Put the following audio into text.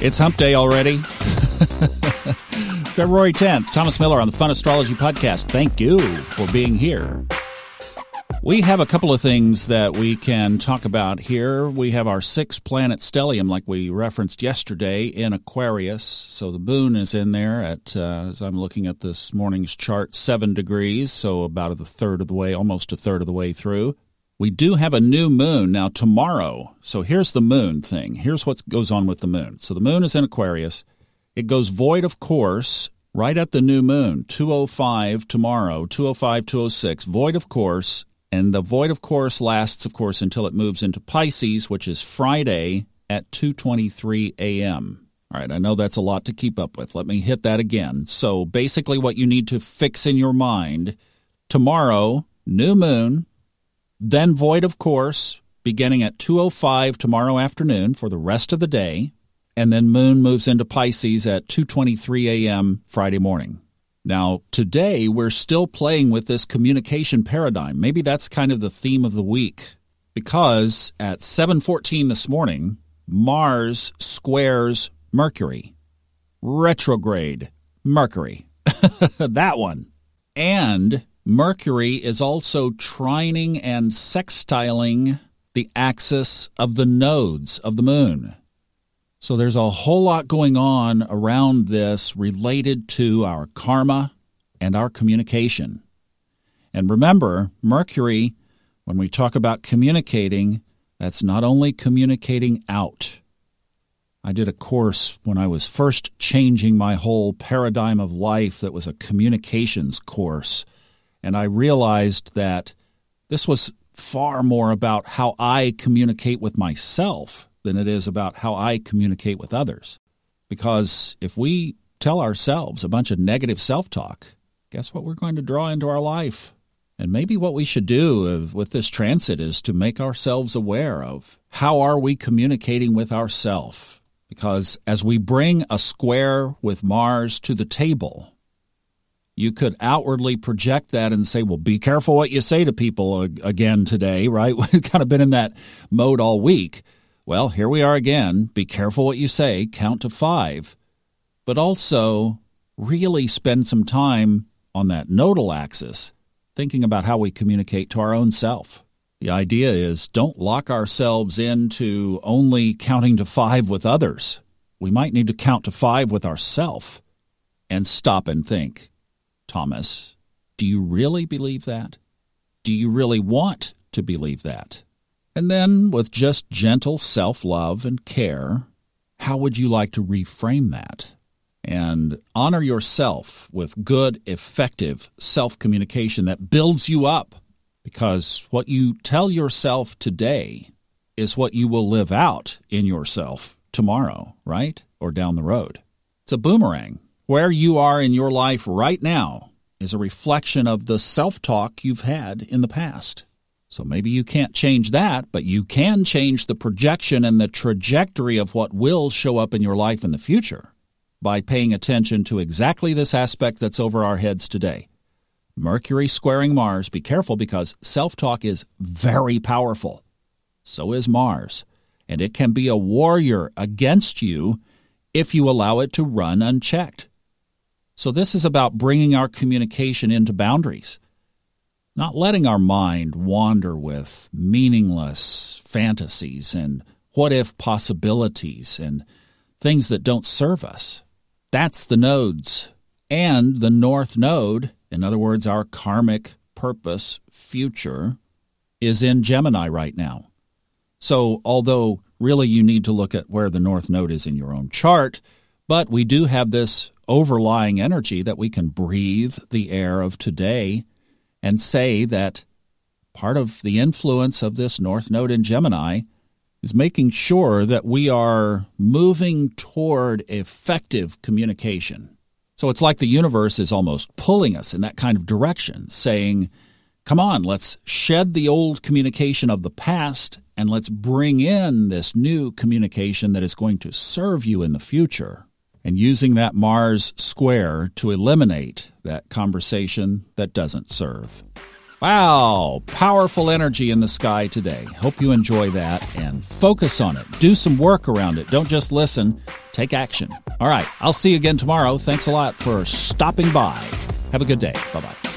It's hump day already. February 10th, Thomas Miller on the Fun Astrology Podcast. Thank you for being here. We have a couple of things that we can talk about here. We have our six planet stellium, like we referenced yesterday, in Aquarius. So the moon is in there at, uh, as I'm looking at this morning's chart, seven degrees. So about a third of the way, almost a third of the way through. We do have a new moon now tomorrow. So here's the moon thing. Here's what goes on with the moon. So the moon is in Aquarius. It goes void of course right at the new moon, 205 tomorrow, 205, 206, void of course. And the void of course lasts, of course, until it moves into Pisces, which is Friday at 2:23 a.m. All right, I know that's a lot to keep up with. Let me hit that again. So basically what you need to fix in your mind, tomorrow, new moon, then void of course, beginning at 2:05 tomorrow afternoon for the rest of the day, and then moon moves into Pisces at 2:23 a.m. Friday morning. Now, today we're still playing with this communication paradigm. Maybe that's kind of the theme of the week because at 7:14 this morning, Mars squares Mercury. Retrograde Mercury. that one. And Mercury is also trining and sextiling the axis of the nodes of the moon. So there's a whole lot going on around this related to our karma and our communication. And remember, Mercury, when we talk about communicating, that's not only communicating out. I did a course when I was first changing my whole paradigm of life that was a communications course and I realized that this was far more about how I communicate with myself than it is about how I communicate with others. Because if we tell ourselves a bunch of negative self talk, guess what we're going to draw into our life? And maybe what we should do with this transit is to make ourselves aware of how are we communicating with ourself? Because as we bring a square with Mars to the table, you could outwardly project that and say, well, be careful what you say to people again today, right? We've kind of been in that mode all week. Well, here we are again. Be careful what you say, count to five, but also really spend some time on that nodal axis, thinking about how we communicate to our own self. The idea is don't lock ourselves into only counting to five with others. We might need to count to five with ourself and stop and think Thomas, do you really believe that? Do you really want to believe that? And then, with just gentle self love and care, how would you like to reframe that? And honor yourself with good, effective self communication that builds you up. Because what you tell yourself today is what you will live out in yourself tomorrow, right? Or down the road. It's a boomerang. Where you are in your life right now is a reflection of the self talk you've had in the past. So maybe you can't change that, but you can change the projection and the trajectory of what will show up in your life in the future by paying attention to exactly this aspect that's over our heads today. Mercury squaring Mars, be careful because self talk is very powerful. So is Mars, and it can be a warrior against you if you allow it to run unchecked. So, this is about bringing our communication into boundaries, not letting our mind wander with meaningless fantasies and what if possibilities and things that don't serve us. That's the nodes. And the North Node, in other words, our karmic purpose, future, is in Gemini right now. So, although really you need to look at where the North Node is in your own chart, but we do have this overlying energy that we can breathe the air of today and say that part of the influence of this North Node in Gemini is making sure that we are moving toward effective communication. So it's like the universe is almost pulling us in that kind of direction, saying, Come on, let's shed the old communication of the past and let's bring in this new communication that is going to serve you in the future and using that Mars square to eliminate that conversation that doesn't serve. Wow, powerful energy in the sky today. Hope you enjoy that and focus on it. Do some work around it. Don't just listen, take action. All right, I'll see you again tomorrow. Thanks a lot for stopping by. Have a good day. Bye bye.